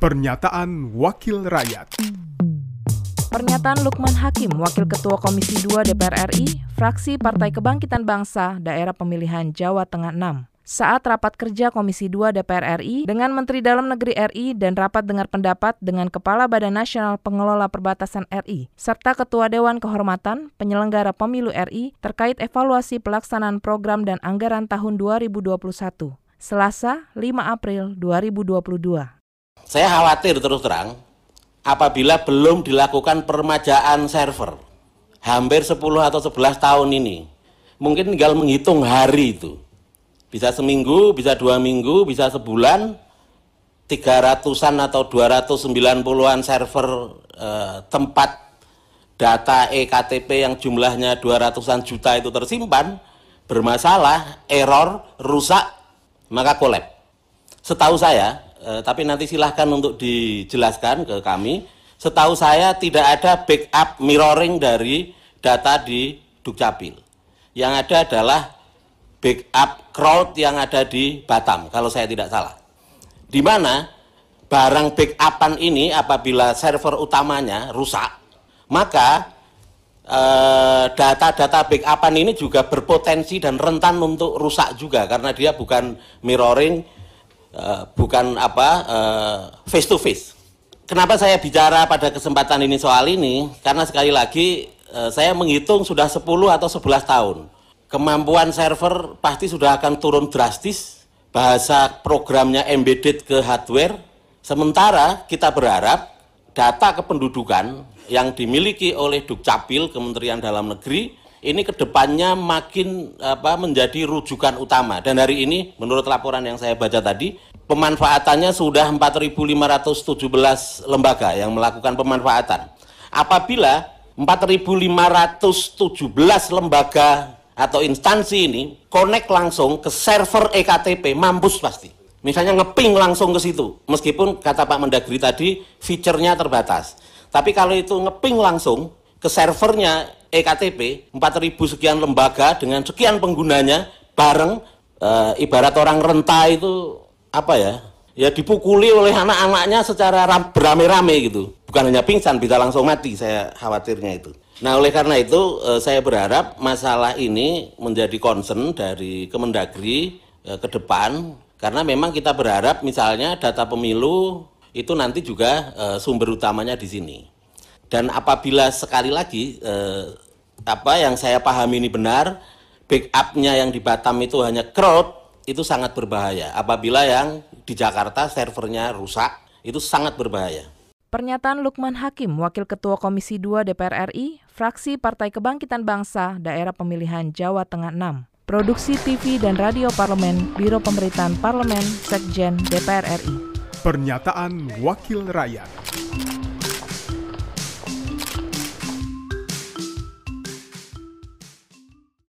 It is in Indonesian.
Pernyataan Wakil Rakyat Pernyataan Lukman Hakim, Wakil Ketua Komisi 2 DPR RI, fraksi Partai Kebangkitan Bangsa, Daerah Pemilihan Jawa Tengah 6 saat rapat kerja Komisi 2 DPR RI dengan Menteri Dalam Negeri RI dan rapat dengar pendapat dengan Kepala Badan Nasional Pengelola Perbatasan RI, serta Ketua Dewan Kehormatan Penyelenggara Pemilu RI terkait evaluasi pelaksanaan program dan anggaran tahun 2021. Selasa, 5 April 2022. Saya khawatir terus terang apabila belum dilakukan permajaan server hampir 10 atau 11 tahun ini. Mungkin tinggal menghitung hari itu bisa seminggu, bisa dua minggu, bisa sebulan, 300-an atau 290-an server eh, tempat data EKTP yang jumlahnya 200-an juta itu tersimpan, bermasalah, error, rusak, maka kolab. Setahu saya, eh, tapi nanti silahkan untuk dijelaskan ke kami, setahu saya tidak ada backup mirroring dari data di Dukcapil. Yang ada adalah backup crowd yang ada di Batam, kalau saya tidak salah. Di mana barang backupan ini apabila server utamanya rusak, maka eh, data-data eh, backupan ini juga berpotensi dan rentan untuk rusak juga karena dia bukan mirroring, eh, bukan apa eh, face to face. Kenapa saya bicara pada kesempatan ini soal ini? Karena sekali lagi eh, saya menghitung sudah 10 atau 11 tahun kemampuan server pasti sudah akan turun drastis, bahasa programnya embedded ke hardware, sementara kita berharap data kependudukan yang dimiliki oleh Dukcapil Kementerian Dalam Negeri ini ke depannya makin apa, menjadi rujukan utama dan hari ini menurut laporan yang saya baca tadi pemanfaatannya sudah 4.517 lembaga yang melakukan pemanfaatan apabila 4.517 lembaga atau instansi ini connect langsung ke server EKTP, mampus pasti. Misalnya ngeping langsung ke situ, meskipun kata Pak Mendagri tadi fiturnya terbatas. Tapi kalau itu ngeping langsung ke servernya EKTP, 4000 sekian lembaga dengan sekian penggunanya bareng e, ibarat orang renta itu apa ya? Ya dipukuli oleh anak-anaknya secara beramai-ramai gitu. Bukan hanya pingsan, bisa langsung mati saya khawatirnya itu. Nah, oleh karena itu eh, saya berharap masalah ini menjadi concern dari Kemendagri eh, ke depan karena memang kita berharap misalnya data pemilu itu nanti juga sumber utamanya di sini. Dan apabila sekali lagi apa yang saya pahami ini benar, backupnya yang di Batam itu hanya crowd, itu sangat berbahaya. Apabila yang di Jakarta servernya rusak, itu sangat berbahaya. Pernyataan Lukman Hakim, Wakil Ketua Komisi 2 DPR RI, fraksi Partai Kebangkitan Bangsa, Daerah Pemilihan Jawa Tengah 6. Produksi TV dan Radio Parlemen, Biro Pemerintahan Parlemen, Sekjen DPR RI. Pernyataan Wakil Rakyat.